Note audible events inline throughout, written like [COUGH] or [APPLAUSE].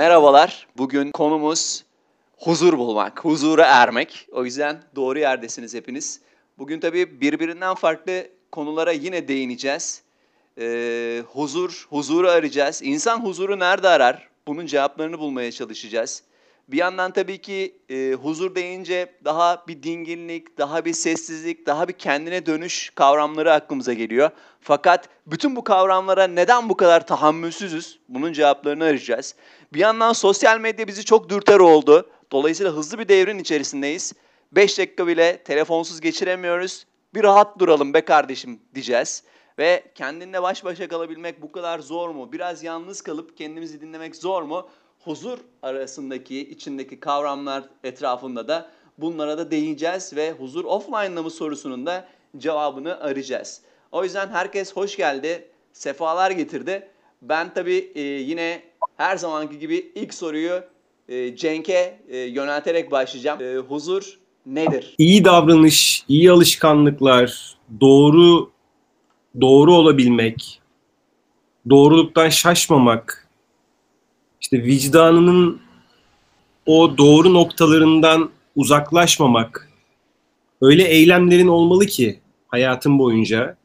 Merhabalar. Bugün konumuz huzur bulmak, huzura ermek. O yüzden doğru yerdesiniz hepiniz. Bugün tabii birbirinden farklı konulara yine değineceğiz. Ee, huzur, huzuru arayacağız. İnsan huzuru nerede arar? Bunun cevaplarını bulmaya çalışacağız. Bir yandan tabii ki e, huzur deyince daha bir dinginlik, daha bir sessizlik, daha bir kendine dönüş kavramları aklımıza geliyor. Fakat bütün bu kavramlara neden bu kadar tahammülsüzüz? Bunun cevaplarını arayacağız. Bir yandan sosyal medya bizi çok dürter oldu. Dolayısıyla hızlı bir devrin içerisindeyiz. 5 dakika bile telefonsuz geçiremiyoruz. Bir rahat duralım be kardeşim diyeceğiz. Ve kendinle baş başa kalabilmek bu kadar zor mu? Biraz yalnız kalıp kendimizi dinlemek zor mu? Huzur arasındaki, içindeki kavramlar etrafında da bunlara da değineceğiz ve huzur offline'da mı sorusunun da cevabını arayacağız. O yüzden herkes hoş geldi, sefalar getirdi. Ben tabii e, yine her zamanki gibi ilk soruyu e, Cenk'e e, yönelterek başlayacağım. E, huzur nedir? İyi davranış, iyi alışkanlıklar, doğru doğru olabilmek, doğruluktan şaşmamak, işte vicdanının o doğru noktalarından uzaklaşmamak, öyle eylemlerin olmalı ki hayatın boyunca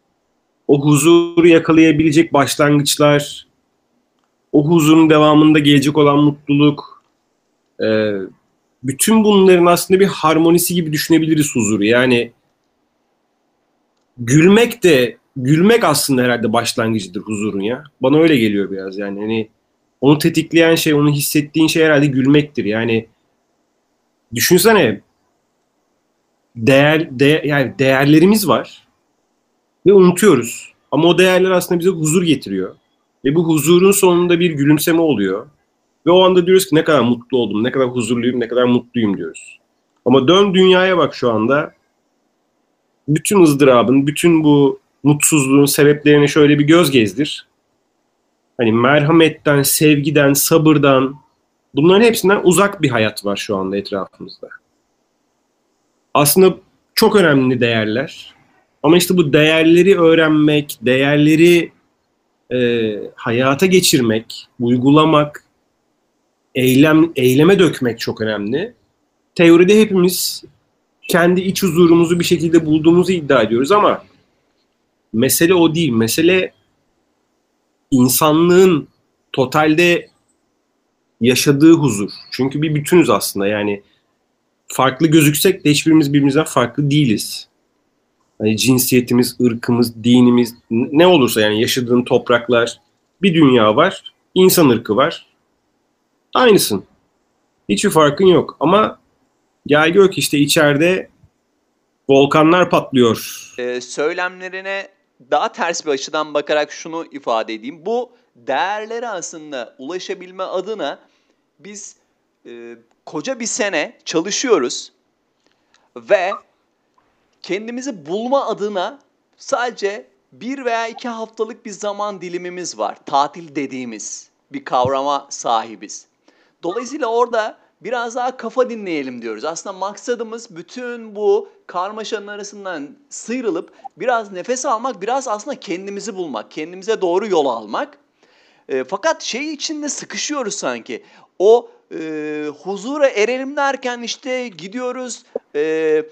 o huzuru yakalayabilecek başlangıçlar, o huzurun devamında gelecek olan mutluluk, e, bütün bunların aslında bir harmonisi gibi düşünebiliriz huzuru. Yani gülmek de, gülmek aslında herhalde başlangıcıdır huzurun ya. Bana öyle geliyor biraz yani. Hani onu tetikleyen şey, onu hissettiğin şey herhalde gülmektir. Yani düşünsene değer, de, yani değerlerimiz var ve unutuyoruz. Ama o değerler aslında bize huzur getiriyor. Ve bu huzurun sonunda bir gülümseme oluyor. Ve o anda diyoruz ki ne kadar mutlu oldum, ne kadar huzurluyum, ne kadar mutluyum diyoruz. Ama dön dünyaya bak şu anda. Bütün ızdırabın, bütün bu mutsuzluğun sebeplerini şöyle bir göz gezdir hani merhametten, sevgiden, sabırdan bunların hepsinden uzak bir hayat var şu anda etrafımızda. Aslında çok önemli değerler. Ama işte bu değerleri öğrenmek, değerleri e, hayata geçirmek, uygulamak, eylem eyleme dökmek çok önemli. Teoride hepimiz kendi iç huzurumuzu bir şekilde bulduğumuzu iddia ediyoruz ama mesele o değil. Mesele insanlığın totalde yaşadığı huzur. Çünkü bir bütünüz aslında yani farklı gözüksek de hiçbirimiz birbirimizden farklı değiliz. Hani cinsiyetimiz, ırkımız, dinimiz ne olursa yani yaşadığın topraklar bir dünya var. insan ırkı var. Aynısın. Hiçbir farkın yok ama gel gör ki işte içeride volkanlar patlıyor. Ee, söylemlerine daha ters bir açıdan bakarak şunu ifade edeyim. Bu değerlere aslında ulaşabilme adına biz e, koca bir sene çalışıyoruz ve kendimizi bulma adına sadece bir veya iki haftalık bir zaman dilimimiz var. Tatil dediğimiz bir kavrama sahibiz. Dolayısıyla orada biraz daha kafa dinleyelim diyoruz. Aslında maksadımız bütün bu karmaşanın arasından sıyrılıp biraz nefes almak, biraz aslında kendimizi bulmak, kendimize doğru yol almak. E, fakat şey içinde sıkışıyoruz sanki. O e, huzura erelim derken işte gidiyoruz... E,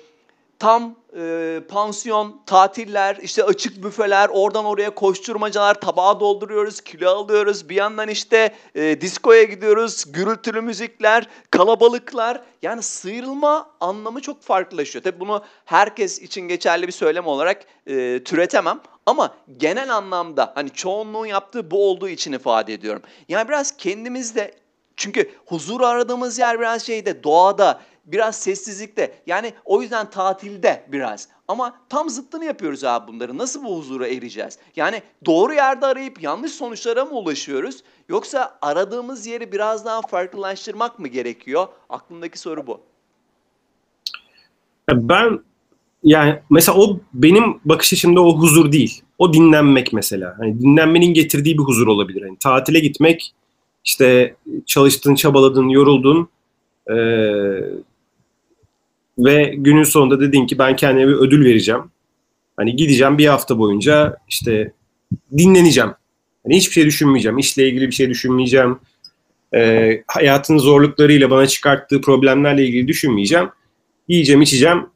tam e, pansiyon, tatiller, işte açık büfeler, oradan oraya koşturmacalar, tabağı dolduruyoruz, kilo alıyoruz. Bir yandan işte e, diskoya gidiyoruz, gürültülü müzikler, kalabalıklar. Yani sıyrılma anlamı çok farklılaşıyor. Tabii bunu herkes için geçerli bir söylem olarak e, türetemem. Ama genel anlamda hani çoğunluğun yaptığı bu olduğu için ifade ediyorum. Yani biraz kendimizde çünkü huzur aradığımız yer biraz şeyde doğada, biraz sessizlikte. Yani o yüzden tatilde biraz. Ama tam zıttını yapıyoruz abi bunları. Nasıl bu huzura ereceğiz? Yani doğru yerde arayıp yanlış sonuçlara mı ulaşıyoruz? Yoksa aradığımız yeri biraz daha farklılaştırmak mı gerekiyor? Aklımdaki soru bu. Ben yani mesela o benim bakış açımda o huzur değil. O dinlenmek mesela. Hani dinlenmenin getirdiği bir huzur olabilir. Hani tatile gitmek işte çalıştın, çabaladın, yoruldun. Ee, ve günün sonunda dedin ki ben kendime bir ödül vereceğim. Hani gideceğim bir hafta boyunca işte dinleneceğim. Hani hiçbir şey düşünmeyeceğim. İşle ilgili bir şey düşünmeyeceğim. e, hayatın zorluklarıyla bana çıkarttığı problemlerle ilgili düşünmeyeceğim. Yiyeceğim, içeceğim,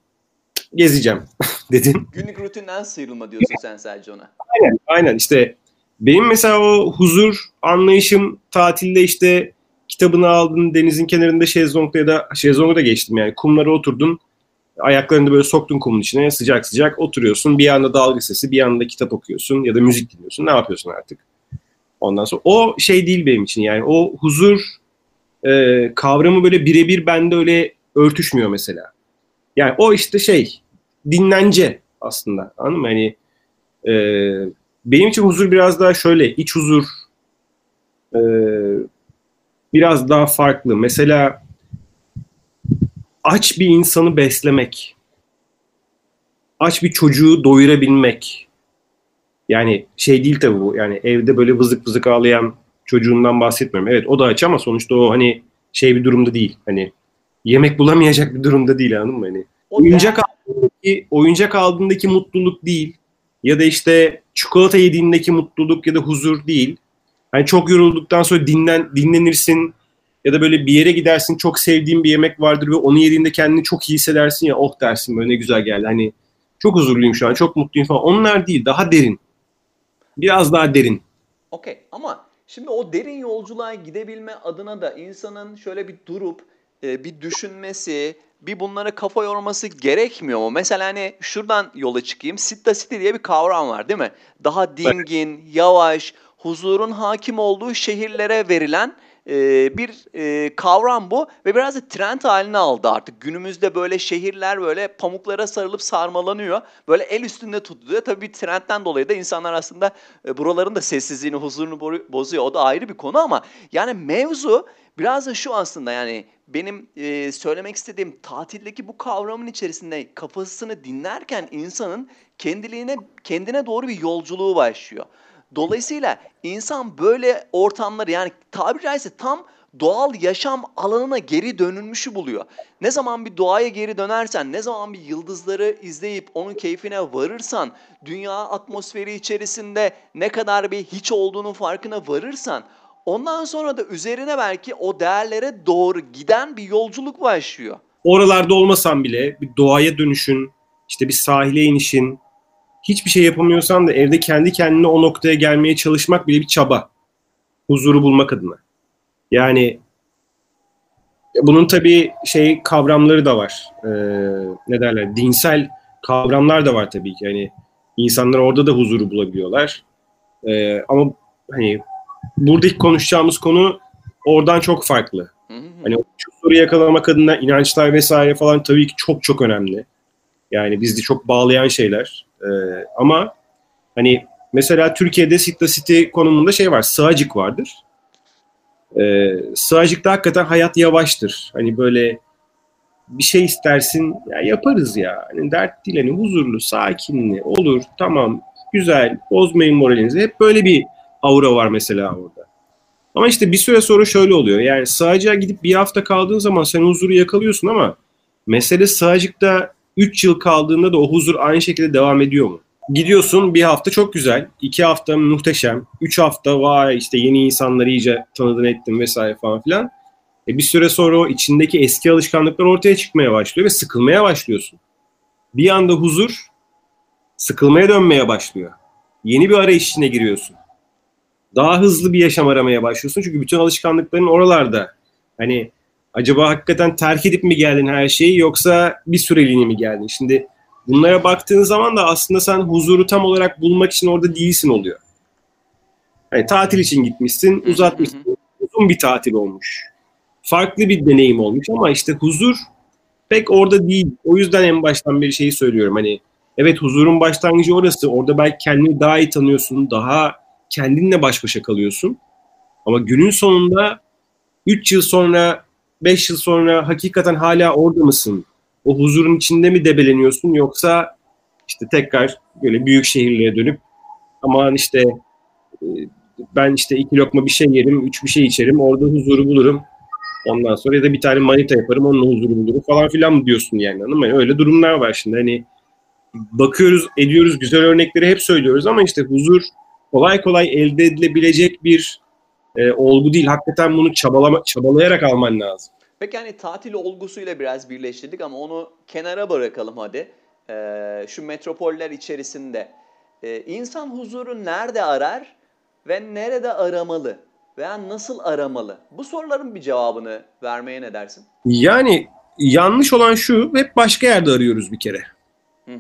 gezeceğim [LAUGHS] dedin. Günlük rutinden sıyrılma diyorsun sen sadece ona. Aynen, aynen işte benim mesela o huzur anlayışım tatilde işte kitabını aldın denizin kenarında şezlongda ya da şezlongda da geçtim yani. Kumlara oturdun ayaklarını böyle soktun kumun içine sıcak sıcak oturuyorsun. Bir yanda dalga sesi bir yanda kitap okuyorsun ya da müzik dinliyorsun. Ne yapıyorsun artık? Ondan sonra o şey değil benim için yani. O huzur e, kavramı böyle birebir bende öyle örtüşmüyor mesela. Yani o işte şey dinlence aslında. Anladın mı? Hani e, benim için huzur biraz daha şöyle iç huzur e, biraz daha farklı. Mesela aç bir insanı beslemek, aç bir çocuğu doyurabilmek. Yani şey değil tabii bu. Yani evde böyle vızık vızık ağlayan çocuğundan bahsetmiyorum. Evet o da aç ama sonuçta o hani şey bir durumda değil. Hani yemek bulamayacak bir durumda değil anladın mı? Hani oyuncak aldığındaki, oyuncak aldığındaki mutluluk değil. Ya da işte çikolata yediğindeki mutluluk ya da huzur değil. Hani çok yorulduktan sonra dinlen, dinlenirsin ya da böyle bir yere gidersin çok sevdiğin bir yemek vardır ve onu yediğinde kendini çok iyi hissedersin ya oh dersin böyle ne güzel geldi. Hani çok huzurluyum şu an çok mutluyum falan. Onlar değil daha derin. Biraz daha derin. Okey ama şimdi o derin yolculuğa gidebilme adına da insanın şöyle bir durup e, bir düşünmesi, bir bunlara kafa yorması gerekmiyor mu? Mesela hani şuradan yola çıkayım. Sitta City diye bir kavram var değil mi? Daha dingin, yavaş, huzurun hakim olduğu şehirlere verilen e, bir e, kavram bu ve biraz da trend halini aldı artık. Günümüzde böyle şehirler böyle pamuklara sarılıp sarmalanıyor. Böyle el üstünde tutuluyor. Tabii bir trendten dolayı da insanlar aslında e, buraların da sessizliğini, huzurunu bozuyor. O da ayrı bir konu ama yani mevzu biraz da şu aslında yani benim e, söylemek istediğim tatildeki bu kavramın içerisinde kafasını dinlerken insanın kendiliğine kendine doğru bir yolculuğu başlıyor. Dolayısıyla insan böyle ortamları yani tabiri caizse tam doğal yaşam alanına geri dönülmüşü buluyor. Ne zaman bir doğaya geri dönersen, ne zaman bir yıldızları izleyip onun keyfine varırsan, dünya atmosferi içerisinde ne kadar bir hiç olduğunun farkına varırsan, ondan sonra da üzerine belki o değerlere doğru giden bir yolculuk başlıyor. Oralarda olmasan bile bir doğaya dönüşün, işte bir sahile inişin, hiçbir şey yapamıyorsan da evde kendi kendine o noktaya gelmeye çalışmak bile bir çaba. Huzuru bulmak adına. Yani bunun tabii şey kavramları da var. Ee, ne derler? Dinsel kavramlar da var tabii ki. Yani insanlar orada da huzuru bulabiliyorlar. Ee, ama hani buradaki konuşacağımız konu oradan çok farklı. Hani huzuru yakalamak adına inançlar vesaire falan tabii ki çok çok önemli. Yani bizde çok bağlayan şeyler. Ee, ama hani mesela Türkiye'de Sitta City konumunda şey var. Sığacık vardır. Ee, Sığacık'ta hakikaten hayat yavaştır. Hani böyle bir şey istersin ya yaparız ya. Hani dert değil hani huzurlu, sakinli olur tamam güzel bozmayın moralinizi. Hep böyle bir aura var mesela orada. Ama işte bir süre sonra şöyle oluyor. Yani Sığacık'a gidip bir hafta kaldığın zaman sen huzuru yakalıyorsun ama mesele Sığacık'ta 3 yıl kaldığında da o huzur aynı şekilde devam ediyor mu? Gidiyorsun bir hafta çok güzel, iki hafta muhteşem, üç hafta vay işte yeni insanları iyice tanıdın ettin vesaire falan filan. E bir süre sonra o içindeki eski alışkanlıklar ortaya çıkmaya başlıyor ve sıkılmaya başlıyorsun. Bir anda huzur sıkılmaya dönmeye başlıyor. Yeni bir arayış içine giriyorsun. Daha hızlı bir yaşam aramaya başlıyorsun çünkü bütün alışkanlıkların oralarda. Hani acaba hakikaten terk edip mi geldin her şeyi yoksa bir süreliğine mi geldin? Şimdi bunlara baktığın zaman da aslında sen huzuru tam olarak bulmak için orada değilsin oluyor. Hani tatil için gitmişsin, uzatmışsın. Uzun bir tatil olmuş. Farklı bir deneyim olmuş ama işte huzur pek orada değil. O yüzden en baştan bir şeyi söylüyorum. Hani evet huzurun başlangıcı orası. Orada belki kendini daha iyi tanıyorsun. Daha kendinle baş başa kalıyorsun. Ama günün sonunda 3 yıl sonra 5 yıl sonra hakikaten hala orada mısın? O huzurun içinde mi debeleniyorsun yoksa işte tekrar böyle büyük şehirlere dönüp aman işte e, ben işte iki lokma bir şey yerim, üç bir şey içerim, orada huzuru bulurum. Ondan sonra ya da bir tane manita yaparım, onunla huzuru bulurum falan filan mı diyorsun yani anladın? Öyle durumlar var şimdi hani bakıyoruz, ediyoruz, güzel örnekleri hep söylüyoruz ama işte huzur kolay kolay elde edilebilecek bir e, olgu değil. Hakikaten bunu çabalama, çabalayarak alman lazım. Peki hani tatil olgusuyla biraz birleştirdik ama onu kenara bırakalım hadi. Ee, şu metropoller içerisinde e, insan huzuru nerede arar ve nerede aramalı veya nasıl aramalı? Bu soruların bir cevabını vermeye ne dersin? Yani yanlış olan şu, hep başka yerde arıyoruz bir kere. Hı.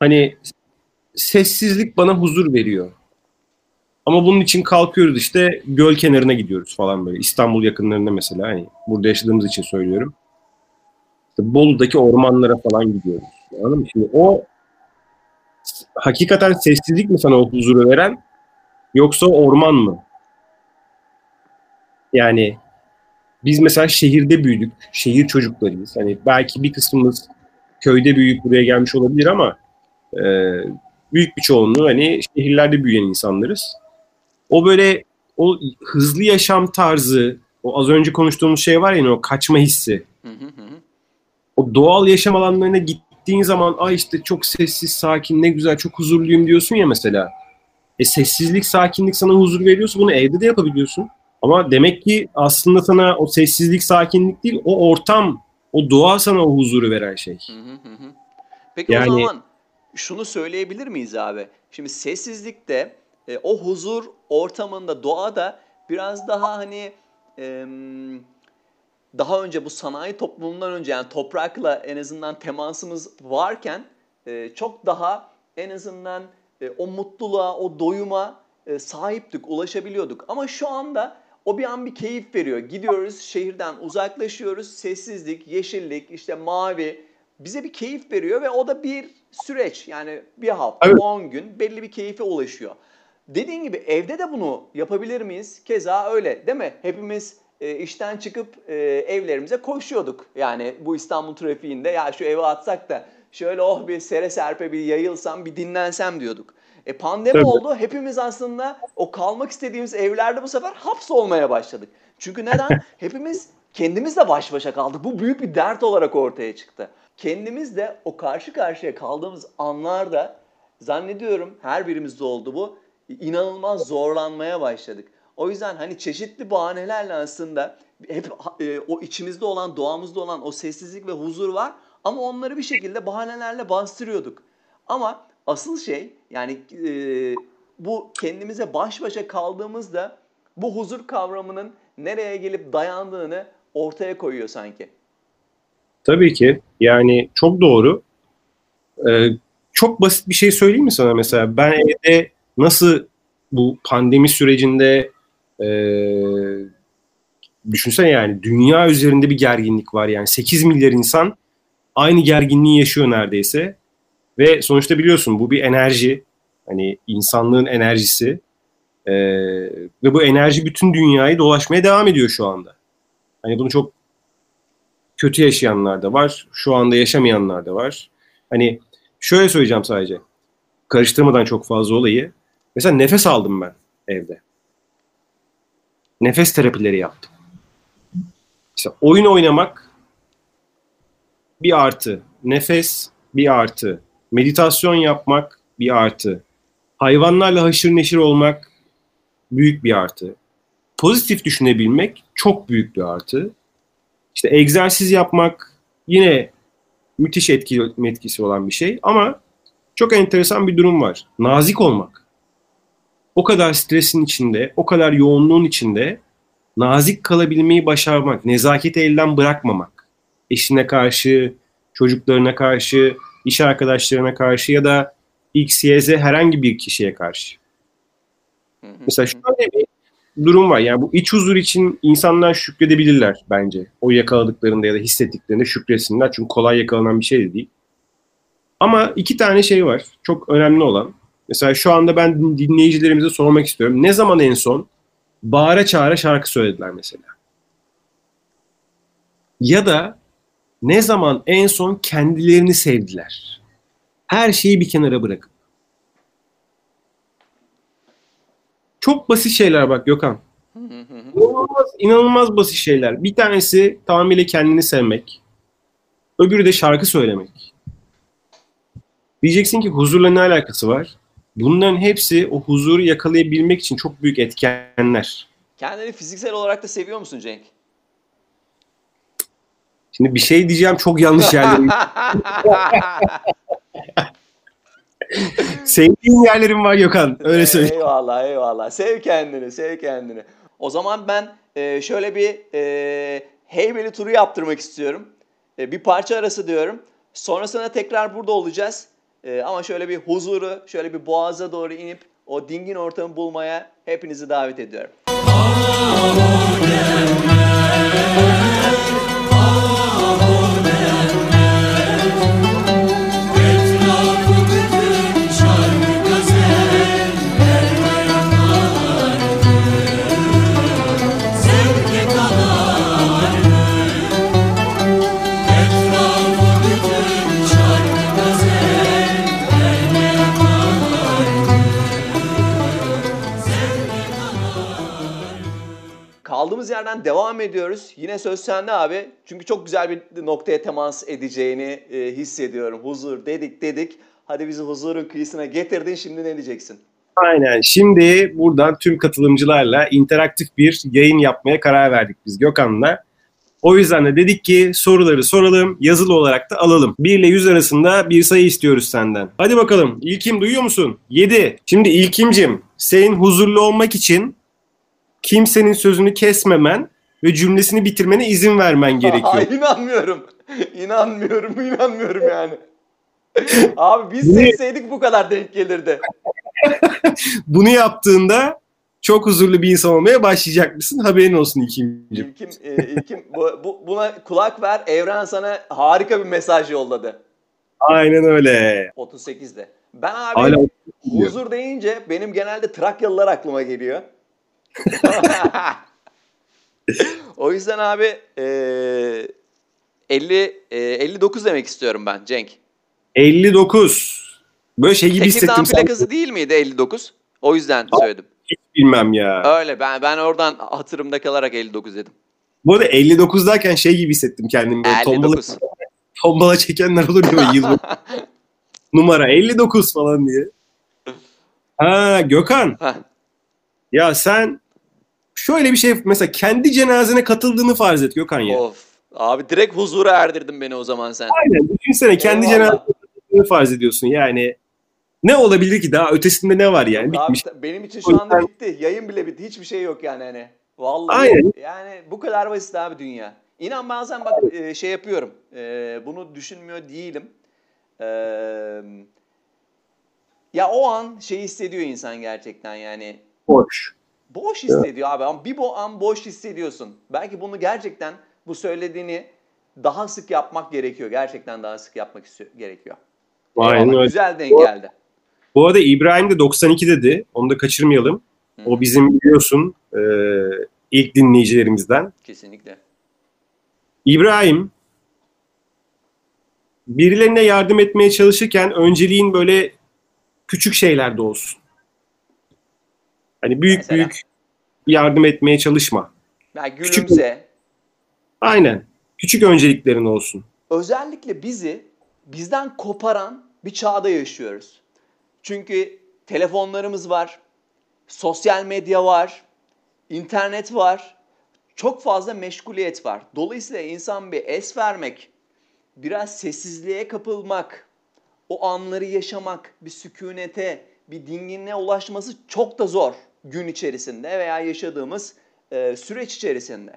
Hani sessizlik bana huzur veriyor. Ama bunun için kalkıyoruz işte göl kenarına gidiyoruz falan böyle. İstanbul yakınlarında mesela hani burada yaşadığımız için söylüyorum. İşte Bolu'daki ormanlara falan gidiyoruz. Anladın mı? Şimdi o hakikaten sessizlik mi sana o huzuru veren yoksa orman mı? Yani biz mesela şehirde büyüdük. Şehir çocuklarıyız. Hani belki bir kısmımız köyde büyüyüp buraya gelmiş olabilir ama e, büyük bir çoğunluğu hani şehirlerde büyüyen insanlarız. O böyle o hızlı yaşam tarzı, o az önce konuştuğumuz şey var ya o kaçma hissi. Hı hı hı. O doğal yaşam alanlarına gittiğin zaman ay işte çok sessiz, sakin, ne güzel, çok huzurluyum diyorsun ya mesela. E sessizlik, sakinlik sana huzur veriyorsa bunu evde de yapabiliyorsun. Ama demek ki aslında sana o sessizlik, sakinlik değil, o ortam, o doğa sana o huzuru veren şey. Hı hı hı hı. Peki Yani- o zaman şunu söyleyebilir miyiz abi? Şimdi sessizlikte e, o huzur ortamında, doğada biraz daha hani em, daha önce bu sanayi toplumundan önce yani toprakla en azından temasımız varken e, çok daha en azından e, o mutluluğa, o doyuma e, sahiptik, ulaşabiliyorduk. Ama şu anda o bir an bir keyif veriyor. Gidiyoruz şehirden uzaklaşıyoruz. Sessizlik, yeşillik, işte mavi bize bir keyif veriyor ve o da bir süreç. Yani bir hafta, Evet. 10 gün belli bir keyfe ulaşıyor. Dediğin gibi evde de bunu yapabilir miyiz? Keza öyle değil mi? Hepimiz e, işten çıkıp e, evlerimize koşuyorduk. Yani bu İstanbul trafiğinde ya şu eve atsak da şöyle oh bir sere serpe bir yayılsam bir dinlensem diyorduk. E pandemi Tabii. oldu. Hepimiz aslında o kalmak istediğimiz evlerde bu sefer hapsolmaya başladık. Çünkü neden? [LAUGHS] Hepimiz kendimizle baş başa kaldık. Bu büyük bir dert olarak ortaya çıktı. Kendimiz de o karşı karşıya kaldığımız anlarda zannediyorum her birimizde oldu bu. inanılmaz zorlanmaya başladık. O yüzden hani çeşitli bahanelerle aslında hep e, o içimizde olan, doğamızda olan o sessizlik ve huzur var ama onları bir şekilde bahanelerle bastırıyorduk. Ama asıl şey yani e, bu kendimize baş başa kaldığımızda bu huzur kavramının nereye gelip dayandığını ortaya koyuyor sanki. Tabii ki. Yani çok doğru. Ee, çok basit bir şey söyleyeyim mi sana mesela? Ben evde nasıl bu pandemi sürecinde e, düşünsene yani dünya üzerinde bir gerginlik var yani 8 milyar insan aynı gerginliği yaşıyor neredeyse ve sonuçta biliyorsun bu bir enerji hani insanlığın enerjisi Ee, ve bu enerji bütün dünyayı dolaşmaya devam ediyor şu anda. Hani bunu çok kötü yaşayanlar da var. Şu anda yaşamayanlar da var. Hani şöyle söyleyeceğim sadece. Karıştırmadan çok fazla olayı. Mesela nefes aldım ben evde. Nefes terapileri yaptım. İşte oyun oynamak bir artı. Nefes bir artı. Meditasyon yapmak bir artı. Hayvanlarla haşır neşir olmak büyük bir artı. Pozitif düşünebilmek çok büyük bir artı. İşte egzersiz yapmak yine müthiş etki, etkisi olan bir şey ama çok enteresan bir durum var. Nazik olmak. O kadar stresin içinde, o kadar yoğunluğun içinde nazik kalabilmeyi başarmak, nezaketi elden bırakmamak. Eşine karşı, çocuklarına karşı, iş arkadaşlarına karşı ya da X, Y, Z herhangi bir kişiye karşı. Mesela şöyle bir durum var. Yani bu iç huzur için insanlar şükredebilirler bence. O yakaladıklarında ya da hissettiklerinde şükretsinler. Çünkü kolay yakalanan bir şey de değil. Ama iki tane şey var. Çok önemli olan. Mesela şu anda ben dinleyicilerimize sormak istiyorum. Ne zaman en son bağıra çağıra şarkı söylediler mesela? Ya da ne zaman en son kendilerini sevdiler? Her şeyi bir kenara bırakıp. Çok basit şeyler bak Gökhan. İnanılmaz, inanılmaz basit şeyler. Bir tanesi tamamıyla kendini sevmek. Öbürü de şarkı söylemek. Diyeceksin ki huzurla ne alakası var? Bunların hepsi o huzuru yakalayabilmek için çok büyük etkenler. Kendini fiziksel olarak da seviyor musun Cenk? Şimdi bir şey diyeceğim çok yanlış [LAUGHS] yerlerim. [LAUGHS] Sevdiğin yerlerim var Gökhan. Öyle söyleyeyim. Eyvallah eyvallah. Sev kendini, sev kendini. O zaman ben e, şöyle bir e, Heybeli turu yaptırmak istiyorum. E, bir parça arası diyorum. Sonrasında tekrar burada olacağız. E, ama şöyle bir huzuru, şöyle bir boğaza doğru inip o dingin ortamı bulmaya hepinizi davet ediyorum. Kaldığımız yerden devam ediyoruz. Yine söz sende abi. Çünkü çok güzel bir noktaya temas edeceğini e, hissediyorum. Huzur dedik dedik. Hadi bizi huzurun kıyısına getirdin. Şimdi ne diyeceksin? Aynen. Şimdi buradan tüm katılımcılarla interaktif bir yayın yapmaya karar verdik biz Gökhan'la. O yüzden de dedik ki soruları soralım, yazılı olarak da alalım. 1 ile 100 arasında bir sayı istiyoruz senden. Hadi bakalım. İlkim duyuyor musun? 7. Şimdi İlkimcim, senin huzurlu olmak için kimsenin sözünü kesmemen ve cümlesini bitirmene izin vermen [LAUGHS] gerekiyor. inanmıyorum. İnanmıyorum, inanmıyorum yani. [LAUGHS] Abi biz seçseydik bu kadar denk gelirdi. [LAUGHS] Bunu yaptığında çok huzurlu bir insan olmaya başlayacak mısın? Haberin olsun İlkimcim. İlkim, e, İlkim bu, bu- buna kulak ver. Evren sana harika bir mesaj yolladı. Aynen öyle. 38'de. Ben abi Hala huzur deyince benim genelde Trakyalılar aklıma geliyor. [LAUGHS] o yüzden abi e, 50 e, 59 demek istiyorum ben Cenk. 59. Böyle şey gibi Tekirdağ hissettim. sanki. plakası değil miydi 59? O yüzden söyledim. Hiç bilmem ya. Öyle ben ben oradan hatırımda kalarak 59 dedim. Bu arada 59 derken şey gibi hissettim kendimi. Böyle tombala, 59. tombala çekenler olur ya yıl [LAUGHS] numara 59 falan diye. Ha Gökhan Heh, ya sen şöyle bir şey mesela kendi cenazene katıldığını farz et Gökhan ya. of. Abi direkt huzura erdirdin beni o zaman sen. Aynen düşünsene kendi cenazene katıldığını farz ediyorsun yani. Ne olabilir ki daha ötesinde ne var yani Abi, bitmiş. benim için şu anda bitti. Yayın bile bitti. Hiçbir şey yok yani hani. Vallahi Aynen. yani bu kadar basit abi dünya. İnan bazen bak e, şey yapıyorum. E, bunu düşünmüyor değilim. E, ya o an şey hissediyor insan gerçekten yani. Boş. Boş hissediyor abi ama bir bu an boş hissediyorsun. Belki bunu gerçekten bu söylediğini daha sık yapmak gerekiyor. Gerçekten daha sık yapmak gerekiyor. Aynen öyle. Güzel denk geldi. Bu arada İbrahim de 92 dedi. Onu da kaçırmayalım. Hı. O bizim biliyorsun e, ilk dinleyicilerimizden. Kesinlikle. İbrahim birilerine yardım etmeye çalışırken önceliğin böyle küçük şeylerde olsun. Hani büyük Mesela? büyük yardım etmeye çalışma. Ya Küçük- gülümse. Aynen. Küçük önceliklerin olsun. özellikle bizi bizden koparan bir çağda yaşıyoruz. Çünkü telefonlarımız var, sosyal medya var, internet var, çok fazla meşguliyet var. Dolayısıyla insan bir es vermek, biraz sessizliğe kapılmak, o anları yaşamak, bir sükunete, bir dinginliğe ulaşması çok da zor gün içerisinde veya yaşadığımız e, süreç içerisinde.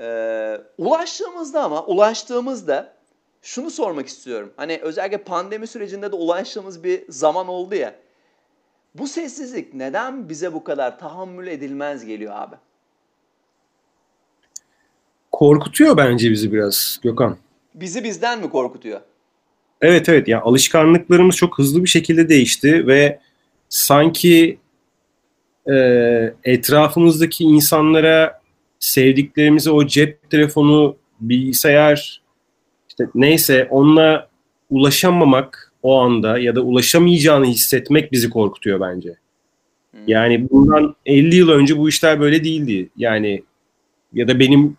Ee, ulaştığımızda ama ulaştığımızda şunu sormak istiyorum. Hani özellikle pandemi sürecinde de ulaştığımız bir zaman oldu ya. Bu sessizlik neden bize bu kadar tahammül edilmez geliyor abi? Korkutuyor bence bizi biraz Gökhan. Bizi bizden mi korkutuyor? Evet evet ya alışkanlıklarımız çok hızlı bir şekilde değişti ve sanki e, etrafımızdaki insanlara sevdiklerimize o cep telefonu, bilgisayar işte neyse onunla ulaşamamak o anda ya da ulaşamayacağını hissetmek bizi korkutuyor bence. Hmm. Yani bundan 50 yıl önce bu işler böyle değildi. Yani ya da benim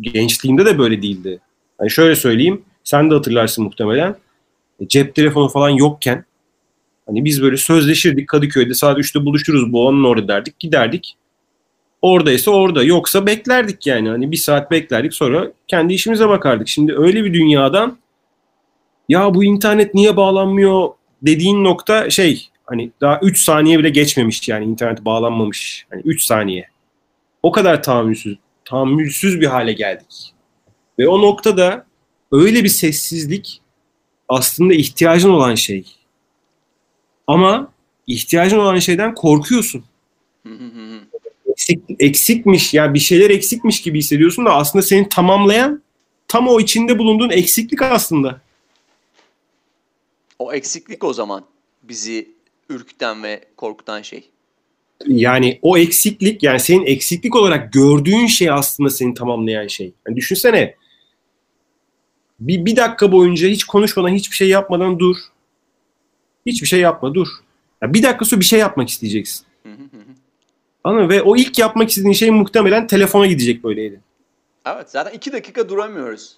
gençliğimde de böyle değildi. Hani şöyle söyleyeyim, sen de hatırlarsın muhtemelen. E, Cep telefonu falan yokken Hani biz böyle sözleşirdik Kadıköy'de saat 3'te buluşuruz bu onun orada derdik giderdik. Oradaysa orada yoksa beklerdik yani hani bir saat beklerdik sonra kendi işimize bakardık. Şimdi öyle bir dünyadan ya bu internet niye bağlanmıyor dediğin nokta şey hani daha 3 saniye bile geçmemiş yani internet bağlanmamış. Hani 3 saniye. O kadar tahammülsüz, tahammülsüz bir hale geldik. Ve o noktada öyle bir sessizlik aslında ihtiyacın olan şey. Ama ihtiyacın olan şeyden korkuyorsun. Eksik, eksikmiş ya yani bir şeyler eksikmiş gibi hissediyorsun da aslında seni tamamlayan tam o içinde bulunduğun eksiklik aslında. O eksiklik o zaman bizi ürküten ve korkutan şey. Yani o eksiklik yani senin eksiklik olarak gördüğün şey aslında seni tamamlayan şey. Yani düşünsene bir, bir dakika boyunca hiç konuşmadan hiçbir şey yapmadan dur. Hiçbir şey yapma dur. Yani bir dakika sonra bir şey yapmak isteyeceksin. Anladın mı? Ve o ilk yapmak istediğin şey muhtemelen telefona gidecek böyleydi. Evet zaten iki dakika duramıyoruz.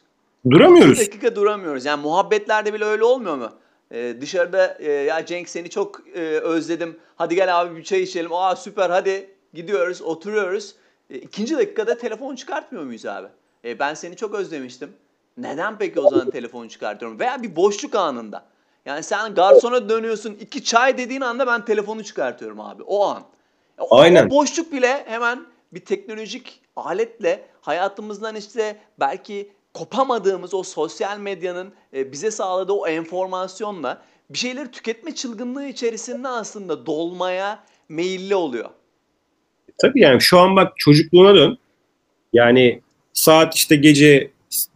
Duramıyoruz. İki dakika duramıyoruz. Yani muhabbetlerde bile öyle olmuyor mu? Ee, dışarıda e, ya Cenk seni çok e, özledim. Hadi gel abi bir çay içelim. Aa süper hadi gidiyoruz oturuyoruz. E, ikinci dakikada telefon çıkartmıyor muyuz abi? E, ben seni çok özlemiştim. Neden peki o zaman telefonu çıkartıyorum? Veya bir boşluk anında. Yani sen garsona dönüyorsun iki çay dediğin anda ben telefonu çıkartıyorum abi o an. O, Aynen. O boşluk bile hemen bir teknolojik aletle hayatımızdan işte belki kopamadığımız o sosyal medyanın e, bize sağladığı o enformasyonla bir şeyleri tüketme çılgınlığı içerisinde aslında dolmaya meyilli oluyor. Tabii yani şu an bak çocukluğuna dön. Yani saat işte gece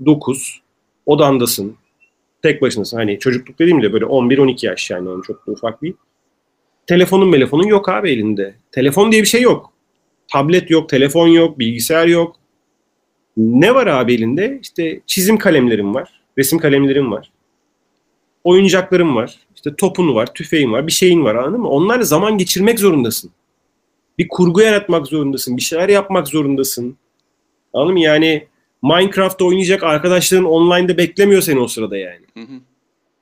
9 odandasın. Tek başınasın. Hani çocukluk dediğim de böyle 11-12 yaş yani onun çok da ufak değil. Telefonun telefonun yok abi elinde. Telefon diye bir şey yok. Tablet yok, telefon yok, bilgisayar yok. Ne var abi elinde? İşte çizim kalemlerim var, resim kalemlerim var. Oyuncaklarım var. İşte topun var, tüfeğin var, bir şeyin var anladın mı? Onlarla zaman geçirmek zorundasın. Bir kurgu yaratmak zorundasın, bir şeyler yapmak zorundasın. Anladın mı? Yani Minecraft oynayacak arkadaşların online'da beklemiyor seni o sırada yani. Hı hı.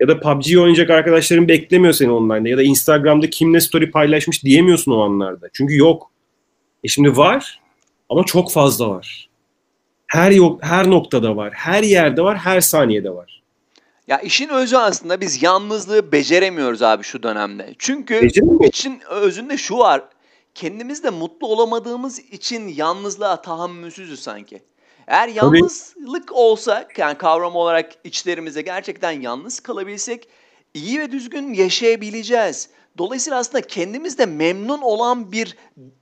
Ya da PUBG oynayacak arkadaşların beklemiyor seni online'da. Ya da Instagram'da kimle story paylaşmış diyemiyorsun o anlarda. Çünkü yok. E şimdi var ama çok fazla var. Her yok, her noktada var. Her yerde var, her saniyede var. Ya işin özü aslında biz yalnızlığı beceremiyoruz abi şu dönemde. Çünkü için özünde şu var. Kendimizde mutlu olamadığımız için yalnızlığa tahammülsüzüz sanki. Eğer yalnızlık olsa yani kavram olarak içlerimize gerçekten yalnız kalabilsek iyi ve düzgün yaşayabileceğiz. Dolayısıyla aslında kendimizde memnun olan bir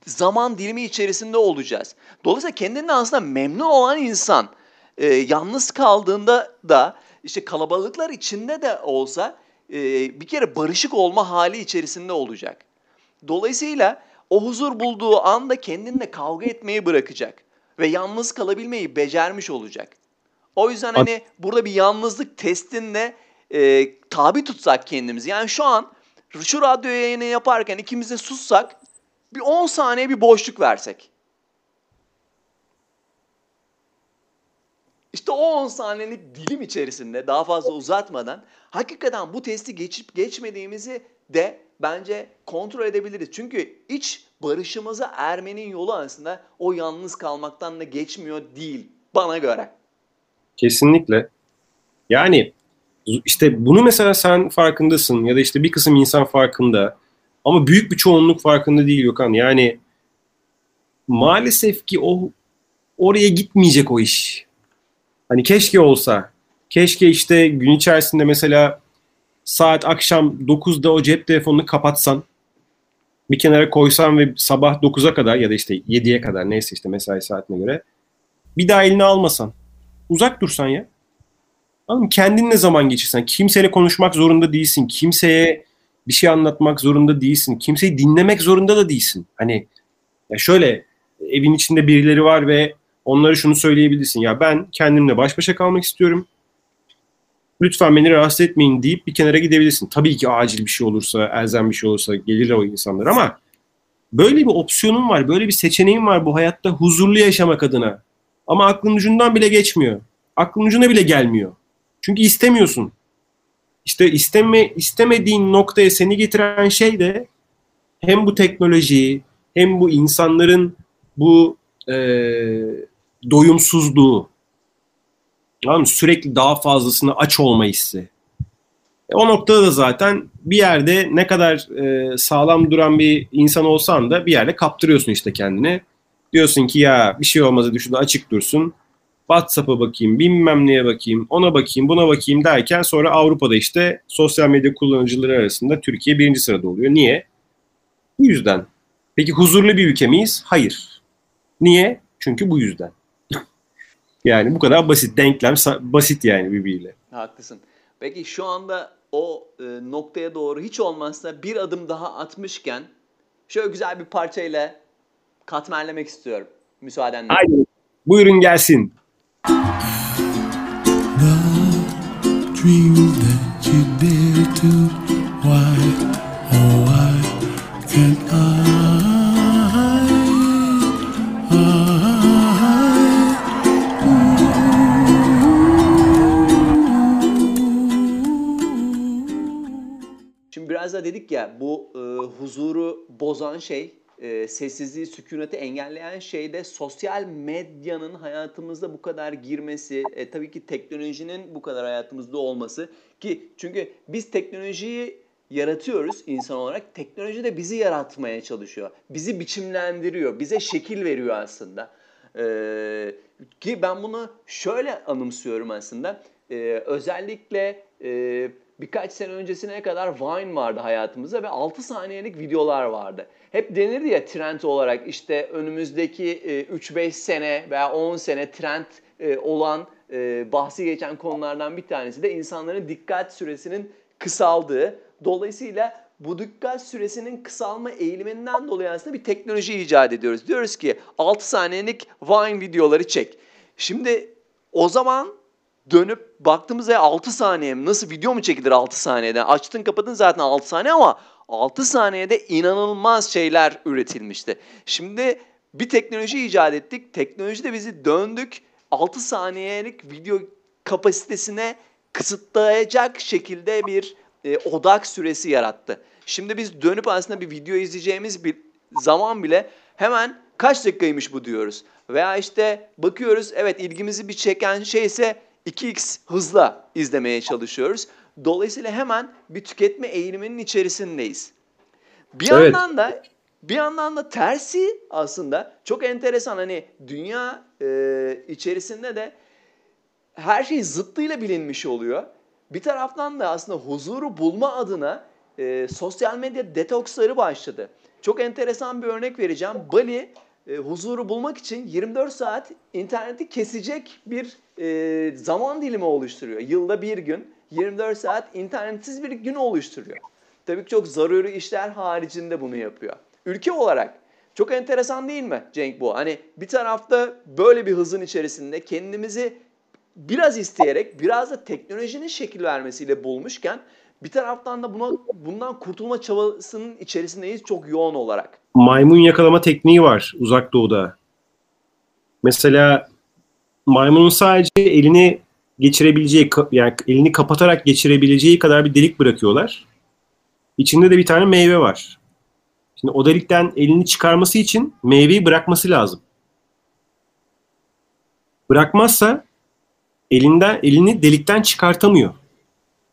zaman dilimi içerisinde olacağız. Dolayısıyla kendinden aslında memnun olan insan e, yalnız kaldığında da işte kalabalıklar içinde de olsa e, bir kere barışık olma hali içerisinde olacak. Dolayısıyla o huzur bulduğu anda kendinle kavga etmeyi bırakacak ve yalnız kalabilmeyi becermiş olacak. O yüzden hani burada bir yalnızlık testinde e, tabi tutsak kendimizi. Yani şu an şu radyo yayını yaparken ikimiz de sussak bir 10 saniye bir boşluk versek. İşte o 10 saniyelik dilim içerisinde daha fazla uzatmadan hakikaten bu testi geçip geçmediğimizi de bence kontrol edebiliriz. Çünkü iç barışımıza ermenin yolu aslında o yalnız kalmaktan da geçmiyor değil bana göre. Kesinlikle. Yani işte bunu mesela sen farkındasın ya da işte bir kısım insan farkında ama büyük bir çoğunluk farkında değil Gökhan. Yani maalesef ki o oraya gitmeyecek o iş. Hani keşke olsa. Keşke işte gün içerisinde mesela saat akşam 9'da o cep telefonunu kapatsan bir kenara koysan ve sabah 9'a kadar ya da işte 7'ye kadar neyse işte mesai saatine göre bir daha eline almasan. Uzak dursan ya. Anladın Kendinle zaman geçirsen. Kimseyle konuşmak zorunda değilsin. Kimseye bir şey anlatmak zorunda değilsin. Kimseyi dinlemek zorunda da değilsin. Hani ya şöyle evin içinde birileri var ve onlara şunu söyleyebilirsin. Ya ben kendimle baş başa kalmak istiyorum. Lütfen beni rahatsız etmeyin deyip bir kenara gidebilirsin. Tabii ki acil bir şey olursa, elzem bir şey olursa gelir o insanlar ama böyle bir opsiyonun var, böyle bir seçeneğin var bu hayatta huzurlu yaşamak adına. Ama aklın ucundan bile geçmiyor. Aklın ucuna bile gelmiyor. Çünkü istemiyorsun. işte isteme istemediğin noktaya seni getiren şey de hem bu teknolojiyi hem bu insanların bu e, doyumsuzluğu tamam sürekli daha fazlasını aç olma hissi. E, o noktada da zaten bir yerde ne kadar e, sağlam duran bir insan olsan da bir yerde kaptırıyorsun işte kendini. Diyorsun ki ya bir şey olmazı düşünde açık dursun. WhatsApp'a bakayım, bilmem neye bakayım, ona bakayım, buna bakayım derken sonra Avrupa'da işte sosyal medya kullanıcıları arasında Türkiye birinci sırada oluyor. Niye? Bu yüzden. Peki huzurlu bir ülke miyiz? Hayır. Niye? Çünkü bu yüzden. Yani bu kadar basit. Denklem basit yani birbiriyle. Haklısın. Peki şu anda o e, noktaya doğru hiç olmazsa bir adım daha atmışken şöyle güzel bir parçayla katmerlemek istiyorum. Müsaadenle. Haydi. Buyurun gelsin. dreams that you dare to. Why, oh why can't I? Biraz da dedik ya bu e, huzuru bozan şey e, sessizliği, sükuneti engelleyen şey de sosyal medyanın hayatımızda bu kadar girmesi, e, tabii ki teknolojinin bu kadar hayatımızda olması ki çünkü biz teknolojiyi yaratıyoruz insan olarak. Teknoloji de bizi yaratmaya çalışıyor. Bizi biçimlendiriyor, bize şekil veriyor aslında. Ee, ki ben bunu şöyle anımsıyorum aslında. Ee, özellikle e, birkaç sene öncesine kadar Vine vardı hayatımızda ve 6 saniyelik videolar vardı. Hep denirdi ya trend olarak işte önümüzdeki 3-5 e, sene veya 10 sene trend e, olan e, bahsi geçen konulardan bir tanesi de insanların dikkat süresinin kısaldığı. Dolayısıyla bu dikkat süresinin kısalma eğiliminden dolayı aslında bir teknoloji icat ediyoruz. Diyoruz ki 6 saniyelik Vine videoları çek. Şimdi o zaman dönüp baktığımızda 6 saniye nasıl video mu çekilir 6 saniyeden? Açtın kapadın zaten 6 saniye ama 6 saniyede inanılmaz şeyler üretilmişti. Şimdi bir teknoloji icat ettik. Teknolojide bizi döndük 6 saniyelik video kapasitesine kısıtlayacak şekilde bir e, odak süresi yarattı. Şimdi biz dönüp aslında bir video izleyeceğimiz bir zaman bile hemen kaç dakikaymış bu diyoruz. Veya işte bakıyoruz evet ilgimizi bir çeken şey ise 2x hızla izlemeye çalışıyoruz. Dolayısıyla hemen bir tüketme eğiliminin içerisindeyiz. Bir evet. yandan da bir yandan da tersi aslında çok enteresan hani dünya e, içerisinde de her şey zıttıyla bilinmiş oluyor. Bir taraftan da aslında huzuru bulma adına e, sosyal medya detoksları başladı. Çok enteresan bir örnek vereceğim. Bali e, huzuru bulmak için 24 saat interneti kesecek bir e, zaman dilimi oluşturuyor. Yılda bir gün 24 saat internetsiz bir gün oluşturuyor. Tabii ki çok zaruri işler haricinde bunu yapıyor. Ülke olarak çok enteresan değil mi Cenk bu? Hani bir tarafta böyle bir hızın içerisinde kendimizi biraz isteyerek biraz da teknolojinin şekil vermesiyle bulmuşken bir taraftan da buna bundan kurtulma çabasının içerisindeyiz çok yoğun olarak. Maymun yakalama tekniği var uzak doğuda. Mesela maymunun sadece elini geçirebileceği yani elini kapatarak geçirebileceği kadar bir delik bırakıyorlar. İçinde de bir tane meyve var. Şimdi o delikten elini çıkarması için meyveyi bırakması lazım. Bırakmazsa elinden elini delikten çıkartamıyor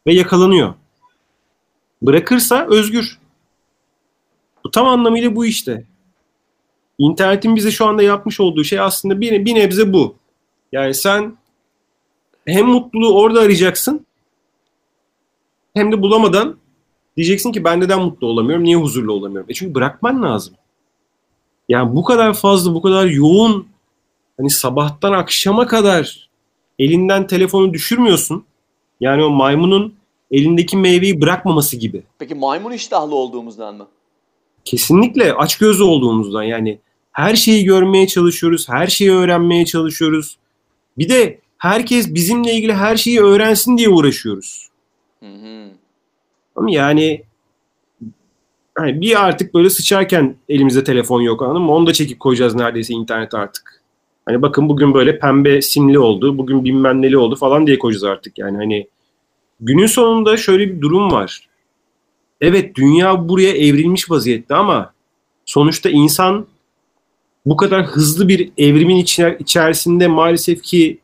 ve yakalanıyor. Bırakırsa özgür. Bu tam anlamıyla bu işte. İnternetin bize şu anda yapmış olduğu şey aslında bir, bir nebze bu. Yani sen hem mutluluğu orada arayacaksın hem de bulamadan diyeceksin ki ben neden mutlu olamıyorum, niye huzurlu olamıyorum? E çünkü bırakman lazım. Yani bu kadar fazla, bu kadar yoğun hani sabahtan akşama kadar elinden telefonu düşürmüyorsun. Yani o maymunun elindeki meyveyi bırakmaması gibi. Peki maymun iştahlı olduğumuzdan mı? Kesinlikle aç gözlü olduğumuzdan yani her şeyi görmeye çalışıyoruz, her şeyi öğrenmeye çalışıyoruz. Bir de herkes bizimle ilgili her şeyi öğrensin diye uğraşıyoruz. Hı hı. Ama yani hani bir artık böyle sıçarken elimizde telefon yok anladın mı? Onu da çekip koyacağız neredeyse internet artık. Hani bakın bugün böyle pembe simli oldu, bugün bilmem neli oldu falan diye koyacağız artık yani hani günün sonunda şöyle bir durum var. Evet dünya buraya evrilmiş vaziyette ama sonuçta insan bu kadar hızlı bir evrimin içer içerisinde maalesef ki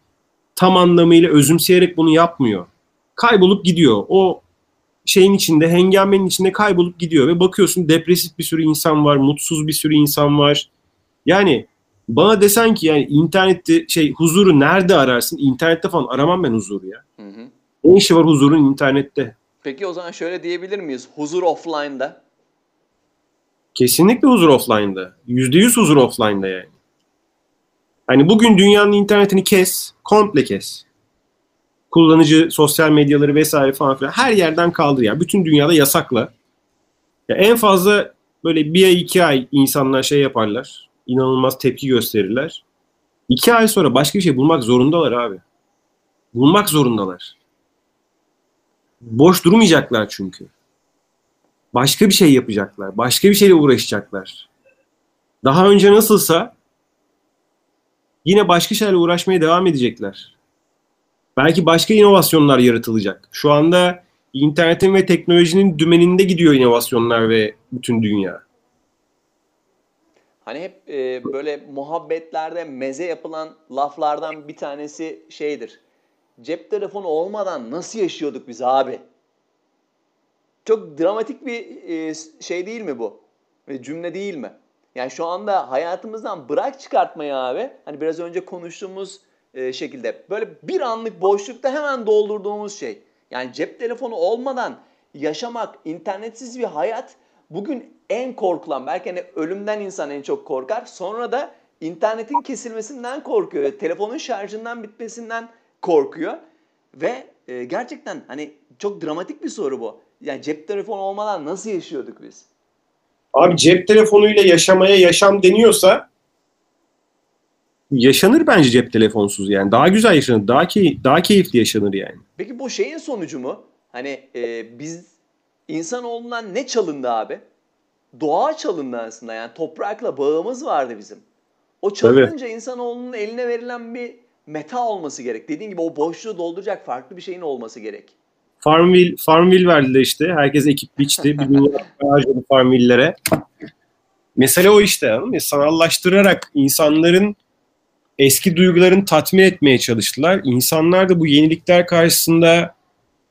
tam anlamıyla özümseyerek bunu yapmıyor. Kaybolup gidiyor. O şeyin içinde, hengamenin içinde kaybolup gidiyor ve bakıyorsun depresif bir sürü insan var, mutsuz bir sürü insan var. Yani bana desen ki yani internette şey huzuru nerede ararsın? İnternette falan aramam ben huzuru ya. Hı hı. Ne işi var huzurun internette? Peki o zaman şöyle diyebilir miyiz? Huzur offline'da. Kesinlikle huzur offline'da. Yüzde yüz huzur offline'da yani. Hani bugün dünyanın internetini kes, komple kes. Kullanıcı sosyal medyaları vesaire falan filan her yerden kaldır ya. Bütün dünyada yasakla. Ya en fazla böyle bir ay iki ay insanlar şey yaparlar. İnanılmaz tepki gösterirler. İki ay sonra başka bir şey bulmak zorundalar abi. Bulmak zorundalar. Boş durmayacaklar çünkü. Başka bir şey yapacaklar. Başka bir şeyle uğraşacaklar. Daha önce nasılsa yine başka şeylerle uğraşmaya devam edecekler. Belki başka inovasyonlar yaratılacak. Şu anda internetin ve teknolojinin dümeninde gidiyor inovasyonlar ve bütün dünya. Hani hep e, böyle muhabbetlerde meze yapılan laflardan bir tanesi şeydir. Cep telefonu olmadan nasıl yaşıyorduk biz abi? Çok dramatik bir e, şey değil mi bu? Ve cümle değil mi? Yani şu anda hayatımızdan bırak çıkartmayı abi. Hani biraz önce konuştuğumuz e, şekilde böyle bir anlık boşlukta hemen doldurduğumuz şey. Yani cep telefonu olmadan yaşamak, internetsiz bir hayat bugün en korkulan belki hani ölümden insan en çok korkar. Sonra da internetin kesilmesinden korkuyor. Telefonun şarjından bitmesinden korkuyor. Ve e, gerçekten hani çok dramatik bir soru bu. Yani cep telefonu olmadan nasıl yaşıyorduk biz? Abi cep telefonuyla yaşamaya yaşam deniyorsa yaşanır bence cep telefonsuz yani. Daha güzel yaşanır. Daha, key daha keyifli yaşanır yani. Peki bu şeyin sonucu mu? Hani e, biz insanoğlundan ne çalındı abi? Doğa çalındı aslında yani toprakla bağımız vardı bizim. O çalınınca evet. insanoğlunun eline verilen bir meta olması gerek. Dediğin gibi o boşluğu dolduracak farklı bir şeyin olması gerek. Farmville, Farmville verdiler işte. Herkes ekip biçti. Bir dünya [LAUGHS] harcadı Farmville'lere. Mesele o işte. Anladın mı? Sanallaştırarak insanların eski duygularını tatmin etmeye çalıştılar. İnsanlar da bu yenilikler karşısında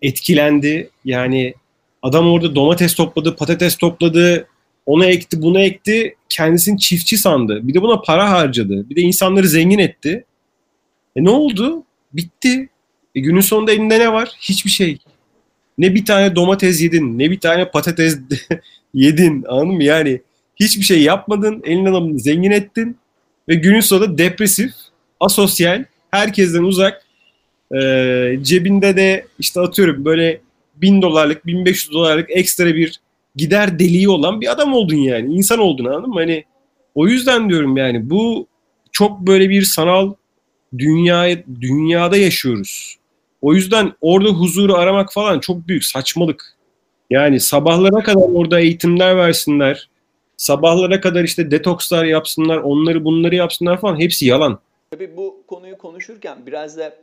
etkilendi. Yani adam orada domates topladı, patates topladı, onu ekti, bunu ekti. Kendisini çiftçi sandı. Bir de buna para harcadı. Bir de insanları zengin etti. E ne oldu? Bitti. E günün sonunda elinde ne var? Hiçbir şey. Ne bir tane domates yedin, ne bir tane patates [LAUGHS] yedin. Anladın mı? Yani hiçbir şey yapmadın. Elin adamını zengin ettin. Ve günün sonunda depresif, asosyal, herkesten uzak. E, cebinde de işte atıyorum böyle bin dolarlık, 1500 dolarlık ekstra bir gider deliği olan bir adam oldun yani. İnsan oldun anladın mı? Hani o yüzden diyorum yani bu çok böyle bir sanal dünya dünyada yaşıyoruz. O yüzden orada huzuru aramak falan çok büyük saçmalık. Yani sabahlara kadar orada eğitimler versinler. Sabahlara kadar işte detokslar yapsınlar, onları bunları yapsınlar falan hepsi yalan. Tabii bu konuyu konuşurken biraz da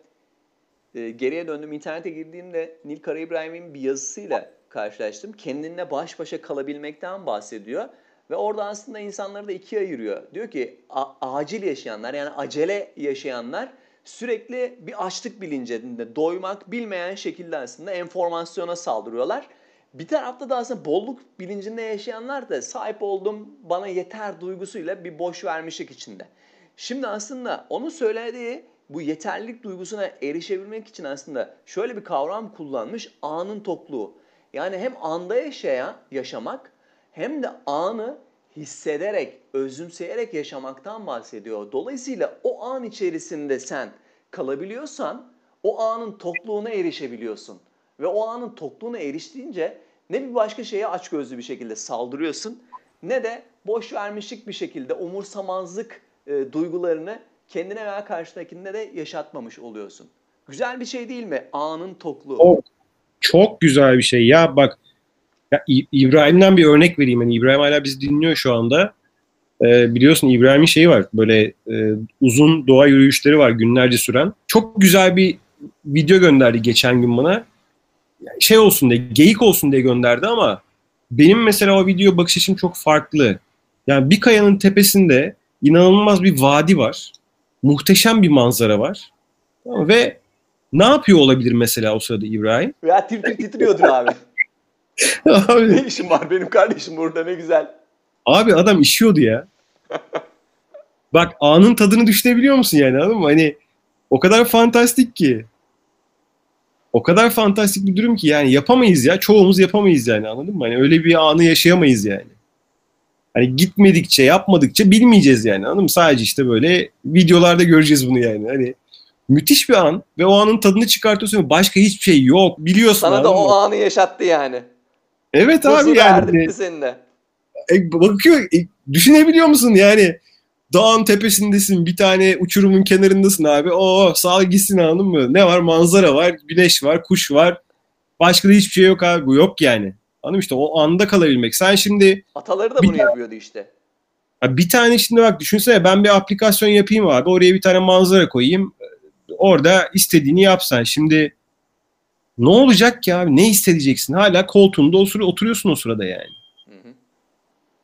e, geriye döndüm. İnternete girdiğimde Nil Kara İbrahim'in bir yazısıyla karşılaştım. Kendinle baş başa kalabilmekten bahsediyor. Ve orada aslında insanları da ikiye ayırıyor. Diyor ki acil yaşayanlar yani acele yaşayanlar sürekli bir açlık bilincinde doymak bilmeyen şekilde aslında enformasyona saldırıyorlar. Bir tarafta da aslında bolluk bilincinde yaşayanlar da sahip olduğum bana yeter duygusuyla bir boş vermişlik içinde. Şimdi aslında onun söylediği bu yeterlilik duygusuna erişebilmek için aslında şöyle bir kavram kullanmış anın tokluğu. Yani hem anda yaşayan, yaşamak hem de anı hissederek, özümseyerek yaşamaktan bahsediyor. Dolayısıyla o an içerisinde sen kalabiliyorsan o anın tokluğuna erişebiliyorsun. Ve o anın tokluğuna eriştiğince ne bir başka şeye açgözlü bir şekilde saldırıyorsun ne de boş vermişlik bir şekilde umursamazlık e, duygularını kendine veya karşındakinde de yaşatmamış oluyorsun. Güzel bir şey değil mi? Anın tokluğu. O çok güzel bir şey. Ya bak ya İbrahim'den bir örnek vereyim. Yani İbrahim hala bizi dinliyor şu anda. Ee, biliyorsun İbrahim'in şeyi var. Böyle e, uzun doğa yürüyüşleri var günlerce süren. Çok güzel bir video gönderdi geçen gün bana. şey olsun diye, geyik olsun diye gönderdi ama benim mesela o video bakış açım çok farklı. Yani bir kayanın tepesinde inanılmaz bir vadi var. Muhteşem bir manzara var. Ve ne yapıyor olabilir mesela o sırada İbrahim? Ya tir tir titriyordur abi. [LAUGHS] abi, ne işim var benim kardeşim burada ne güzel. abi adam işiyordu ya. Bak anın tadını düşünebiliyor musun yani anladın mı? Hani o kadar fantastik ki. O kadar fantastik bir durum ki yani yapamayız ya. Çoğumuz yapamayız yani anladın mı? Hani öyle bir anı yaşayamayız yani. Hani gitmedikçe, yapmadıkça bilmeyeceğiz yani anladın mı? Sadece işte böyle videolarda göreceğiz bunu yani. Hani müthiş bir an ve o anın tadını çıkartıyorsun. Başka hiçbir şey yok. Biliyorsun Sana da o anı yaşattı yani. Evet Huzur abi yani. senin de. E, bakıyor e, düşünebiliyor musun yani? Dağın tepesindesin bir tane uçurumun kenarındasın abi. O sağ gitsin anladın mı? Ne var? Manzara var güneş var kuş var. Başka da hiçbir şey yok abi. Bu yok yani. Anladın mı? İşte o anda kalabilmek. Sen şimdi Ataları da bunu yapıyordu işte. ya bir tane şimdi bak düşünsene ben bir aplikasyon yapayım abi. Oraya bir tane manzara koyayım. Orada istediğini yapsan şimdi ne olacak ki abi ne isteyeceksin hala koltuğunda otur- oturuyorsun o sırada yani Hı hı.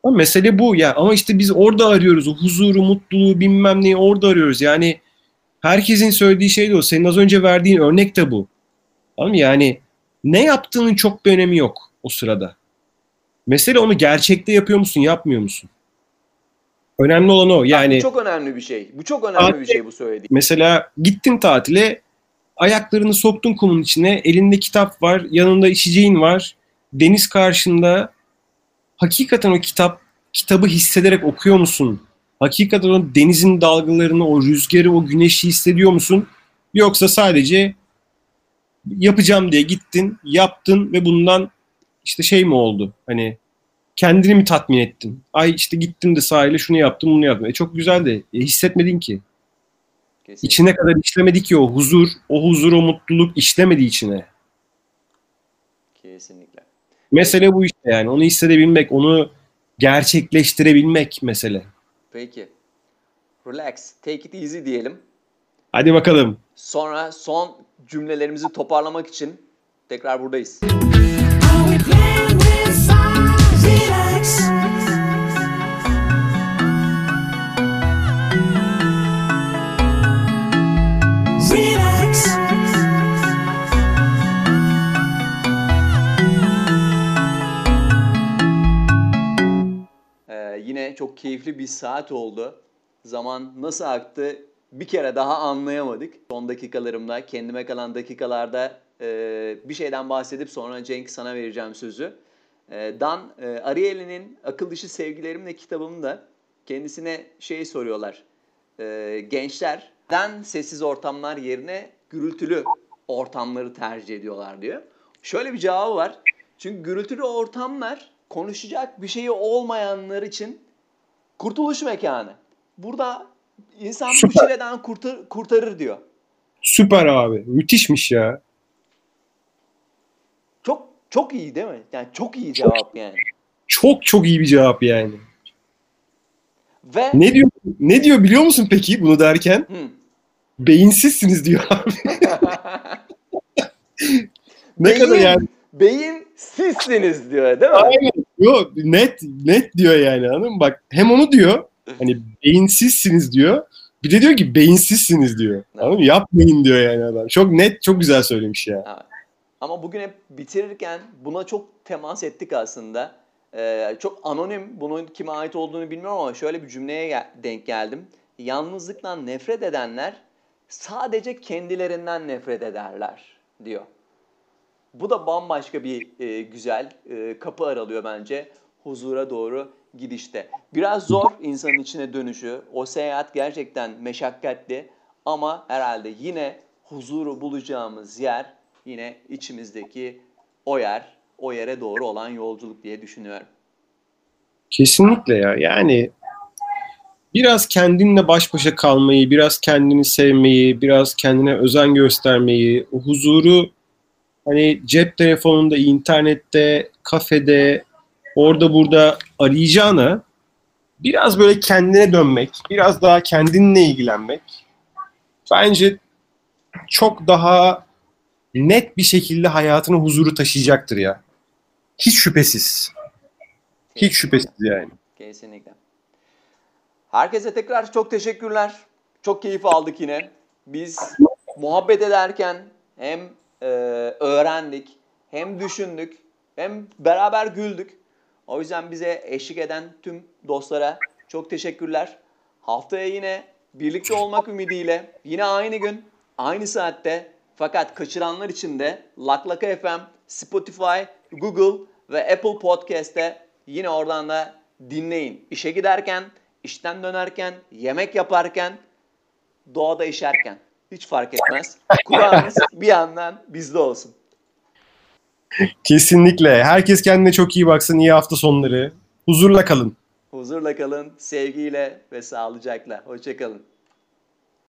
Ama mesele bu ya. Ama işte biz orada arıyoruz. O huzuru, mutluluğu bilmem neyi orada arıyoruz. Yani herkesin söylediği şey de o. Senin az önce verdiğin örnek de bu. Tamam? Yani ne yaptığının çok bir önemi yok o sırada. Mesele onu gerçekte yapıyor musun, yapmıyor musun? Önemli olan o. Yani Bu çok önemli bir şey. Bu çok önemli bir şey bu söylediğin. mesela gittin tatile, ayaklarını soktun kumun içine, elinde kitap var, yanında içeceğin var, deniz karşında. Hakikaten o kitap kitabı hissederek okuyor musun? Hakikaten o denizin dalgalarını, o rüzgarı, o güneşi hissediyor musun? Yoksa sadece yapacağım diye gittin, yaptın ve bundan işte şey mi oldu? Hani kendini mi tatmin ettin? Ay işte gittim de sahile şunu yaptım, bunu yaptım. E çok güzel de e, hissetmedin ki. Kesinlikle. İçine kadar işlemedi ki o huzur, o huzur, o mutluluk işlemedi içine. Kesinlikle. Mesele bu işte yani. Onu hissedebilmek, onu gerçekleştirebilmek mesele. Peki. Relax. Take it easy diyelim. Hadi bakalım. Sonra son cümlelerimizi toparlamak için tekrar buradayız. Are we çok keyifli bir saat oldu. Zaman nasıl aktı bir kere daha anlayamadık. Son dakikalarımda, kendime kalan dakikalarda e, bir şeyden bahsedip sonra Cenk sana vereceğim sözü. E, Dan, e, Ariely'nin Akıl Dışı Sevgilerimle kitabımda kendisine şey soruyorlar. E, gençler neden sessiz ortamlar yerine gürültülü ortamları tercih ediyorlar diyor. Şöyle bir cevabı var. Çünkü gürültülü ortamlar konuşacak bir şeyi olmayanlar için kurtuluş mekanı. Burada insan bu Süper. çileden kurtar, kurtarır diyor. Süper abi. Müthişmiş ya. Çok çok iyi değil mi? Yani çok iyi cevap yani. Çok çok iyi bir cevap yani. Ve Ne diyor? Ne diyor biliyor musun peki bunu derken? Hı. Beyinsizsiniz diyor abi. [LAUGHS] ne Beyin- kadar yani. beyin sizsiniz diyor değil mi? Aynen. Yo, net net diyor yani mı? Bak hem onu diyor. Hani beyinsizsiniz diyor. Bir de diyor ki beyinsizsiniz diyor. Anladın mı? Yapmayın diyor yani adam. Çok net, çok güzel söylemiş ya. Ama bugün hep bitirirken buna çok temas ettik aslında. Ee, çok anonim, bunun kime ait olduğunu bilmiyorum ama şöyle bir cümleye gel- denk geldim. Yalnızlıktan nefret edenler sadece kendilerinden nefret ederler diyor. Bu da bambaşka bir e, güzel e, kapı aralıyor bence huzura doğru gidişte. Biraz zor insanın içine dönüşü. O seyahat gerçekten meşakkatli ama herhalde yine huzuru bulacağımız yer yine içimizdeki o yer, o yere doğru olan yolculuk diye düşünüyorum. Kesinlikle ya. Yani biraz kendinle baş başa kalmayı, biraz kendini sevmeyi, biraz kendine özen göstermeyi, o huzuru hani cep telefonunda, internette, kafede, orada burada arayacağına biraz böyle kendine dönmek, biraz daha kendinle ilgilenmek bence çok daha net bir şekilde hayatına huzuru taşıyacaktır ya. Hiç şüphesiz. Hiç şüphesiz yani. Kesinlikle. Herkese tekrar çok teşekkürler. Çok keyif aldık yine. Biz muhabbet ederken hem e, öğrendik, hem düşündük, hem beraber güldük. O yüzden bize eşlik eden tüm dostlara çok teşekkürler. Haftaya yine birlikte olmak ümidiyle yine aynı gün, aynı saatte fakat kaçıranlar için de Laklaka FM, Spotify, Google ve Apple Podcast'te yine oradan da dinleyin. İşe giderken, işten dönerken, yemek yaparken, doğada işerken. Hiç fark etmez. Kulağınız bir yandan bizde olsun. Kesinlikle. Herkes kendine çok iyi baksın. İyi hafta sonları. Huzurla kalın. Huzurla kalın, sevgiyle ve sağlıcakla. Hoşçakalın.